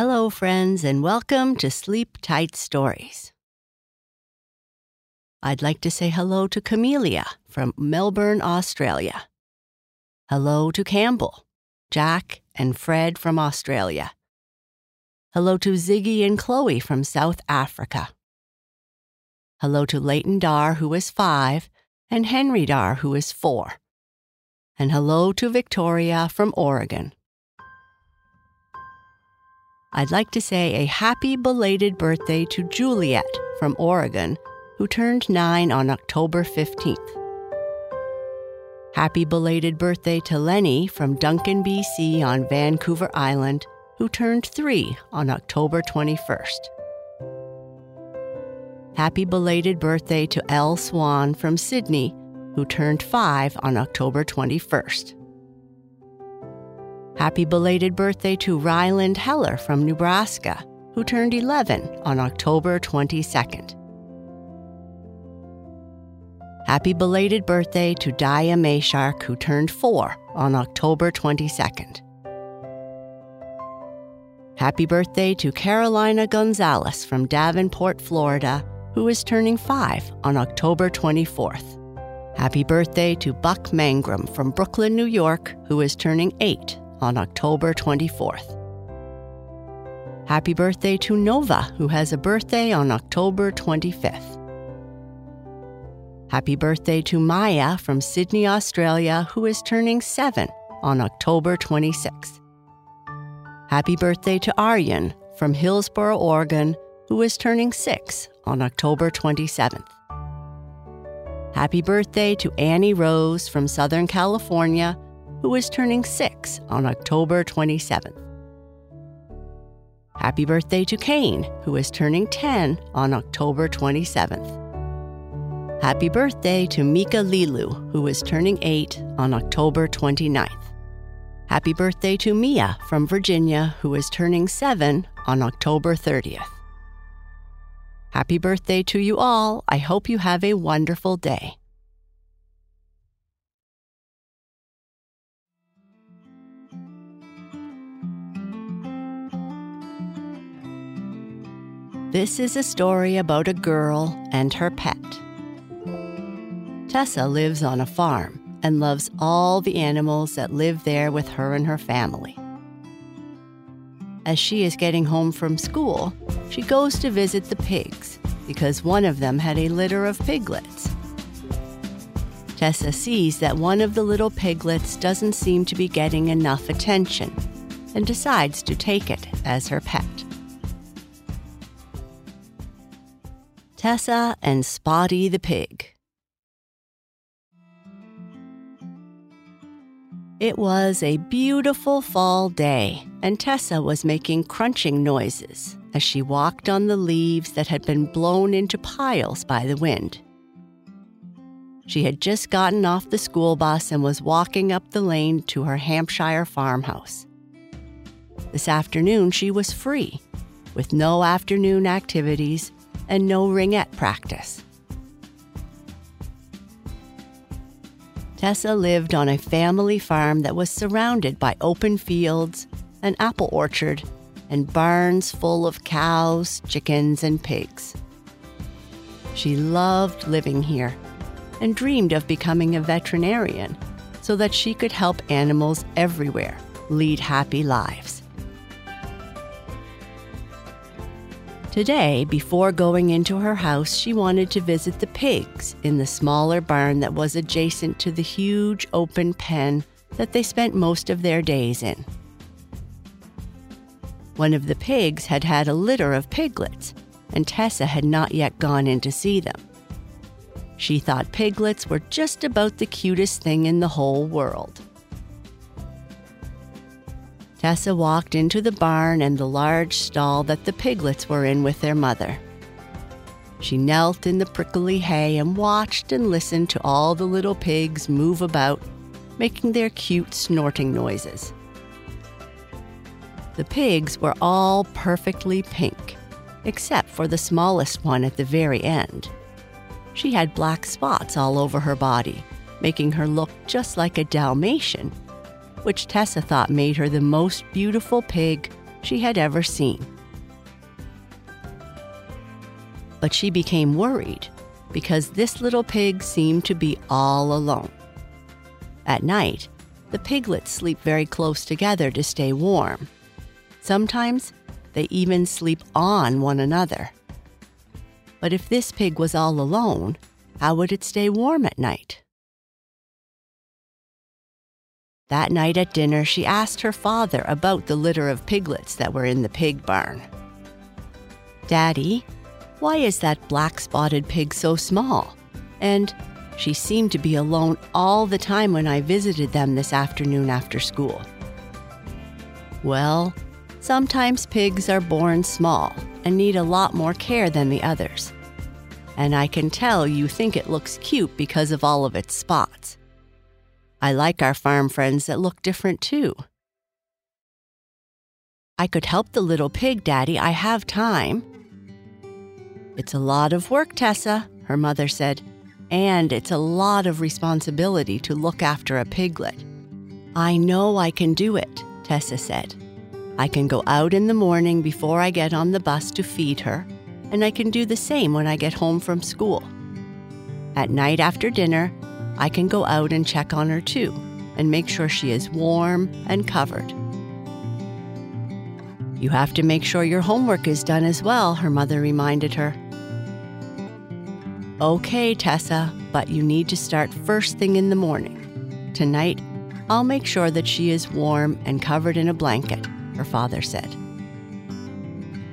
Hello, friends, and welcome to Sleep Tight Stories. I'd like to say hello to Camelia from Melbourne, Australia. Hello to Campbell, Jack, and Fred from Australia. Hello to Ziggy and Chloe from South Africa. Hello to Leighton Dar, who is five, and Henry Dar, who is four. And hello to Victoria from Oregon. I'd like to say a happy belated birthday to Juliet from Oregon, who turned nine on October 15th. Happy belated birthday to Lenny from Duncan, BC on Vancouver Island, who turned three on October 21st. Happy belated birthday to Elle Swan from Sydney, who turned five on October 21st. Happy belated birthday to Ryland Heller from Nebraska, who turned 11 on October 22nd. Happy belated birthday to Dia Mayshark, who turned 4 on October 22nd. Happy birthday to Carolina Gonzalez from Davenport, Florida, who is turning 5 on October 24th. Happy birthday to Buck Mangrum from Brooklyn, New York, who is turning 8 on October 24th. Happy birthday to Nova, who has a birthday on October 25th. Happy birthday to Maya from Sydney, Australia, who is turning 7 on October 26th. Happy birthday to Aryan from Hillsboro, Oregon, who is turning 6 on October 27th. Happy birthday to Annie Rose from Southern California, who is turning 6 on October 27th. Happy birthday to Kane, who is turning 10 on October 27th. Happy birthday to Mika Lilu, who is turning 8 on October 29th. Happy birthday to Mia from Virginia, who is turning 7 on October 30th. Happy birthday to you all. I hope you have a wonderful day. This is a story about a girl and her pet. Tessa lives on a farm and loves all the animals that live there with her and her family. As she is getting home from school, she goes to visit the pigs because one of them had a litter of piglets. Tessa sees that one of the little piglets doesn't seem to be getting enough attention and decides to take it as her pet. Tessa and Spotty the pig. It was a beautiful fall day, and Tessa was making crunching noises as she walked on the leaves that had been blown into piles by the wind. She had just gotten off the school bus and was walking up the lane to her Hampshire farmhouse. This afternoon, she was free, with no afternoon activities and no ringette practice. Tessa lived on a family farm that was surrounded by open fields, an apple orchard, and barns full of cows, chickens, and pigs. She loved living here and dreamed of becoming a veterinarian so that she could help animals everywhere lead happy lives. Today, before going into her house, she wanted to visit the pigs in the smaller barn that was adjacent to the huge open pen that they spent most of their days in. One of the pigs had had a litter of piglets, and Tessa had not yet gone in to see them. She thought piglets were just about the cutest thing in the whole world. Tessa walked into the barn and the large stall that the piglets were in with their mother. She knelt in the prickly hay and watched and listened to all the little pigs move about, making their cute snorting noises. The pigs were all perfectly pink, except for the smallest one at the very end. She had black spots all over her body, making her look just like a Dalmatian which Tessa thought made her the most beautiful pig she had ever seen. But she became worried because this little pig seemed to be all alone. At night, the piglets sleep very close together to stay warm. Sometimes they even sleep on one another. But if this pig was all alone, how would it stay warm at night? That night at dinner, she asked her father about the litter of piglets that were in the pig barn. Daddy, why is that black spotted pig so small? And she seemed to be alone all the time when I visited them this afternoon after school. Well, sometimes pigs are born small and need a lot more care than the others. And I can tell you think it looks cute because of all of its spots. I like our farm friends that look different too. I could help the little pig, Daddy. I have time. It's a lot of work, Tessa, her mother said, and it's a lot of responsibility to look after a piglet. I know I can do it, Tessa said. I can go out in the morning before I get on the bus to feed her, and I can do the same when I get home from school. At night after dinner, I can go out and check on her too and make sure she is warm and covered. You have to make sure your homework is done as well, her mother reminded her. Okay, Tessa, but you need to start first thing in the morning. Tonight, I'll make sure that she is warm and covered in a blanket, her father said.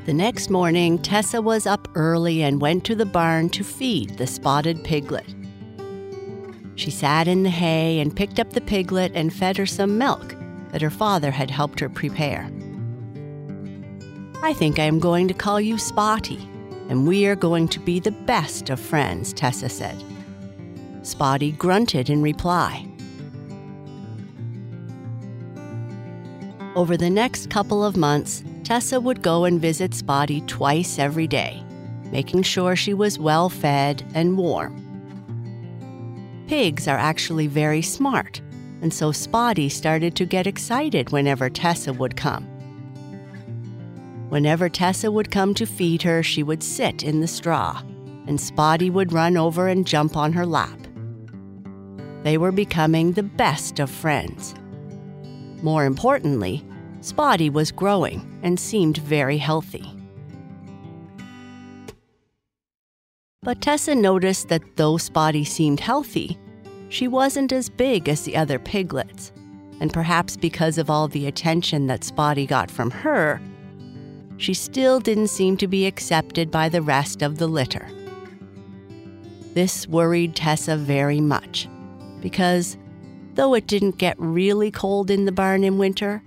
The next morning, Tessa was up early and went to the barn to feed the spotted piglet. She sat in the hay and picked up the piglet and fed her some milk that her father had helped her prepare. I think I am going to call you Spotty, and we are going to be the best of friends, Tessa said. Spotty grunted in reply. Over the next couple of months, Tessa would go and visit Spotty twice every day, making sure she was well fed and warm. Pigs are actually very smart, and so Spotty started to get excited whenever Tessa would come. Whenever Tessa would come to feed her, she would sit in the straw, and Spotty would run over and jump on her lap. They were becoming the best of friends. More importantly, Spotty was growing and seemed very healthy. But Tessa noticed that though Spotty seemed healthy, she wasn't as big as the other piglets, and perhaps because of all the attention that Spotty got from her, she still didn't seem to be accepted by the rest of the litter. This worried Tessa very much, because though it didn't get really cold in the barn in winter,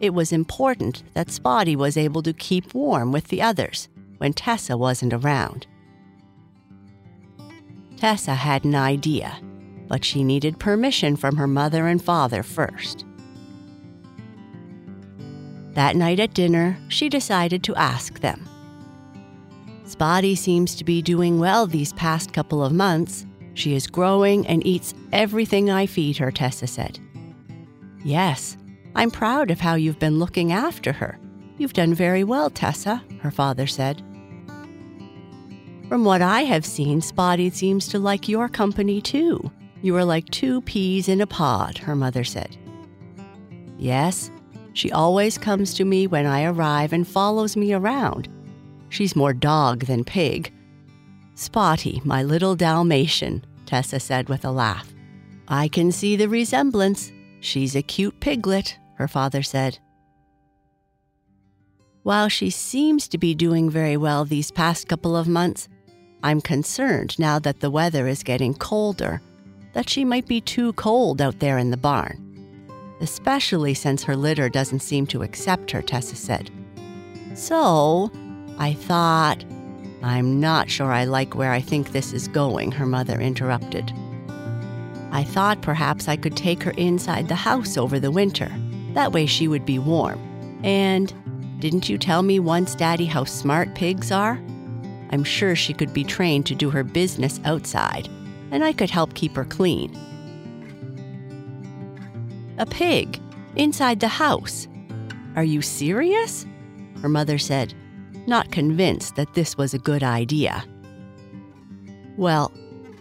it was important that Spotty was able to keep warm with the others when Tessa wasn't around. Tessa had an idea, but she needed permission from her mother and father first. That night at dinner, she decided to ask them. Spotty seems to be doing well these past couple of months. She is growing and eats everything I feed her, Tessa said. Yes, I'm proud of how you've been looking after her. You've done very well, Tessa, her father said. From what I have seen, Spotty seems to like your company too. You are like two peas in a pod, her mother said. Yes, she always comes to me when I arrive and follows me around. She's more dog than pig. Spotty, my little Dalmatian, Tessa said with a laugh. I can see the resemblance. She's a cute piglet, her father said. While she seems to be doing very well these past couple of months, I'm concerned now that the weather is getting colder that she might be too cold out there in the barn. Especially since her litter doesn't seem to accept her, Tessa said. So, I thought, I'm not sure I like where I think this is going, her mother interrupted. I thought perhaps I could take her inside the house over the winter. That way she would be warm. And didn't you tell me once, Daddy, how smart pigs are? I'm sure she could be trained to do her business outside, and I could help keep her clean. A pig inside the house. Are you serious? her mother said, not convinced that this was a good idea. Well,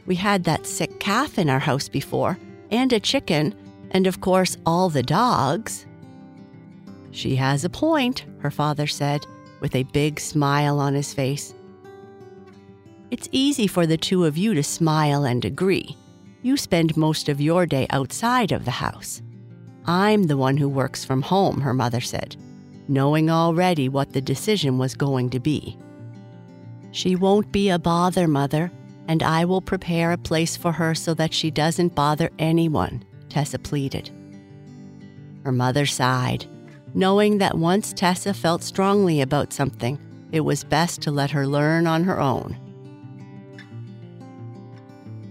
we had that sick calf in our house before, and a chicken, and of course, all the dogs. She has a point, her father said, with a big smile on his face. It's easy for the two of you to smile and agree. You spend most of your day outside of the house. I'm the one who works from home, her mother said, knowing already what the decision was going to be. She won't be a bother, mother, and I will prepare a place for her so that she doesn't bother anyone, Tessa pleaded. Her mother sighed, knowing that once Tessa felt strongly about something, it was best to let her learn on her own.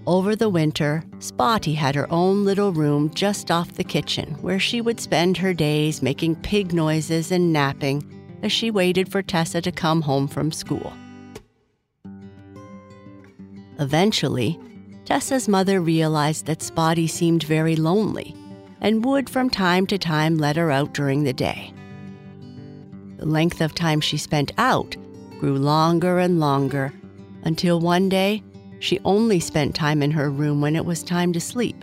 Over the winter, Spotty had her own little room just off the kitchen where she would spend her days making pig noises and napping as she waited for Tessa to come home from school. Eventually, Tessa's mother realized that Spotty seemed very lonely and would from time to time let her out during the day. The length of time she spent out grew longer and longer until one day she only spent time in her room when it was time to sleep.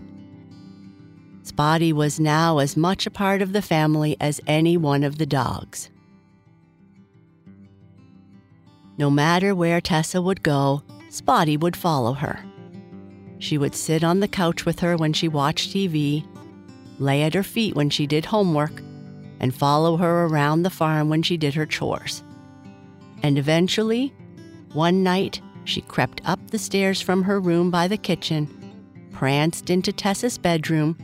Spotty was now as much a part of the family as any one of the dogs. No matter where Tessa would go, Spotty would follow her. She would sit on the couch with her when she watched TV, lay at her feet when she did homework, and follow her around the farm when she did her chores. And eventually, one night, she crept up the stairs from her room by the kitchen, pranced into Tessa's bedroom,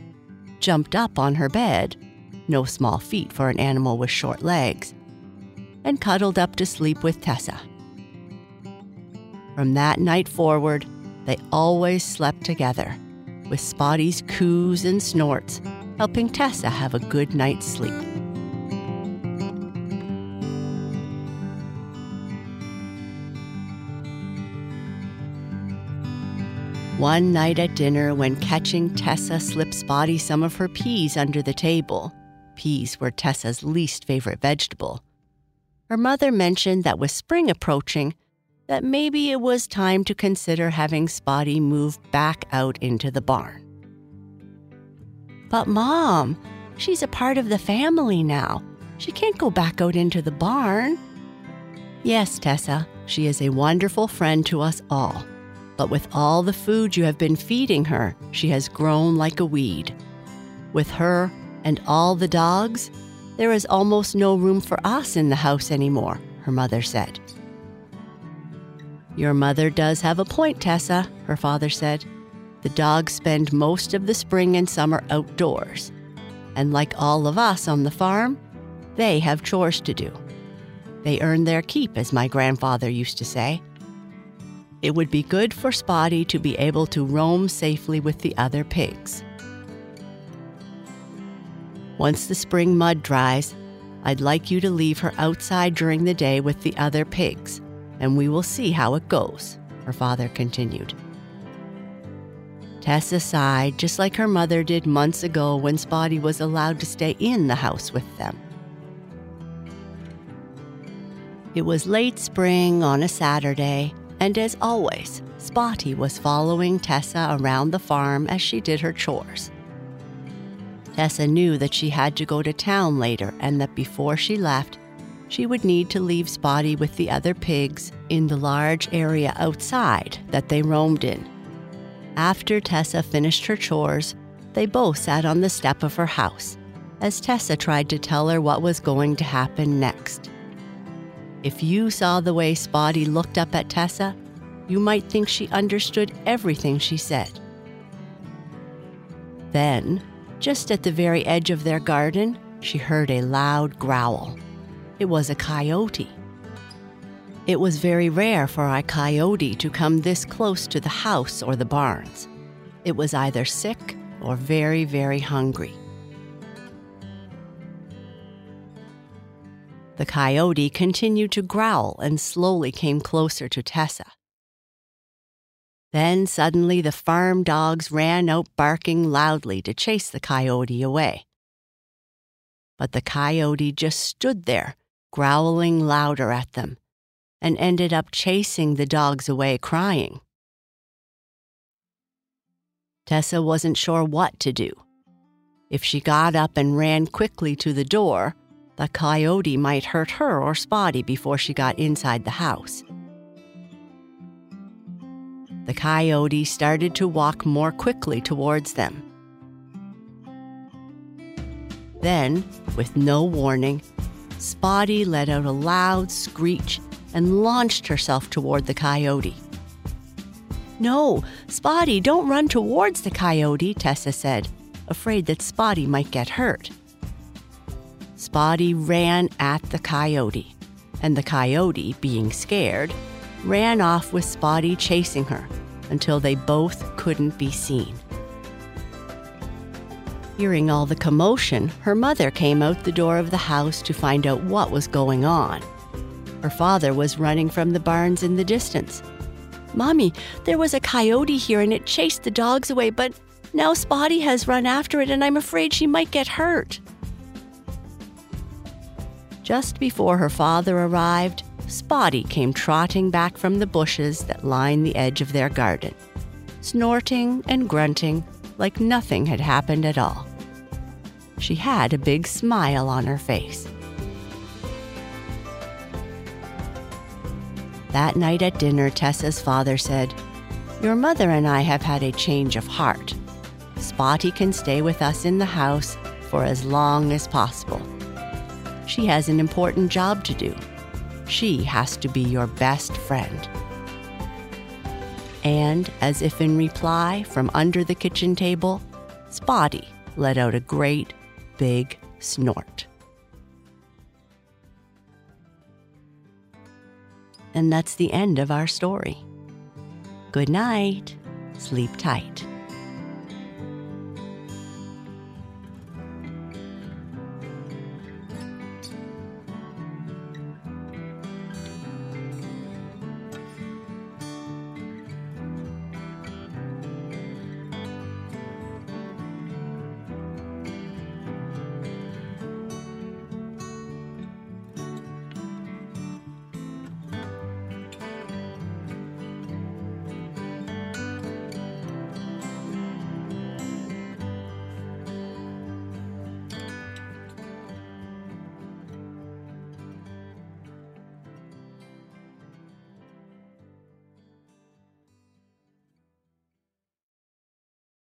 jumped up on her bed, no small feat for an animal with short legs, and cuddled up to sleep with Tessa. From that night forward, they always slept together, with Spotty's coos and snorts helping Tessa have a good night's sleep. One night at dinner, when catching Tessa slipped Spotty some of her peas under the table, peas were Tessa's least favorite vegetable, her mother mentioned that with spring approaching, that maybe it was time to consider having Spotty move back out into the barn. But, Mom, she's a part of the family now. She can't go back out into the barn. Yes, Tessa, she is a wonderful friend to us all. But with all the food you have been feeding her, she has grown like a weed. With her and all the dogs, there is almost no room for us in the house anymore, her mother said. Your mother does have a point, Tessa, her father said. The dogs spend most of the spring and summer outdoors. And like all of us on the farm, they have chores to do. They earn their keep, as my grandfather used to say. It would be good for Spotty to be able to roam safely with the other pigs. Once the spring mud dries, I'd like you to leave her outside during the day with the other pigs and we will see how it goes, her father continued. Tessa sighed, just like her mother did months ago when Spotty was allowed to stay in the house with them. It was late spring on a Saturday, and as always, Spotty was following Tessa around the farm as she did her chores. Tessa knew that she had to go to town later and that before she left, she would need to leave Spotty with the other pigs in the large area outside that they roamed in. After Tessa finished her chores, they both sat on the step of her house as Tessa tried to tell her what was going to happen next. If you saw the way Spotty looked up at Tessa, you might think she understood everything she said. Then, just at the very edge of their garden, she heard a loud growl. It was a coyote. It was very rare for a coyote to come this close to the house or the barns. It was either sick or very, very hungry. The coyote continued to growl and slowly came closer to Tessa. Then suddenly the farm dogs ran out barking loudly to chase the coyote away. But the coyote just stood there growling louder at them, and ended up chasing the dogs away crying. Tessa wasn't sure what to do. If she got up and ran quickly to the door, the coyote might hurt her or Spotty before she got inside the house. The coyote started to walk more quickly towards them. Then, with no warning, Spotty let out a loud screech and launched herself toward the coyote. No, Spotty, don't run towards the coyote, Tessa said, afraid that Spotty might get hurt. Spotty ran at the coyote, and the coyote, being scared, ran off with Spotty chasing her until they both couldn't be seen. Hearing all the commotion, her mother came out the door of the house to find out what was going on. Her father was running from the barns in the distance. Mommy, there was a coyote here and it chased the dogs away, but now Spotty has run after it and I'm afraid she might get hurt. Just before her father arrived, Spotty came trotting back from the bushes that line the edge of their garden, snorting and grunting like nothing had happened at all. She had a big smile on her face. That night at dinner, Tessa's father said, Your mother and I have had a change of heart. Spotty can stay with us in the house for as long as possible. She has an important job to do. She has to be your best friend. And, as if in reply from under the kitchen table, Spotty let out a great big snort. And that's the end of our story. Good night. Sleep tight.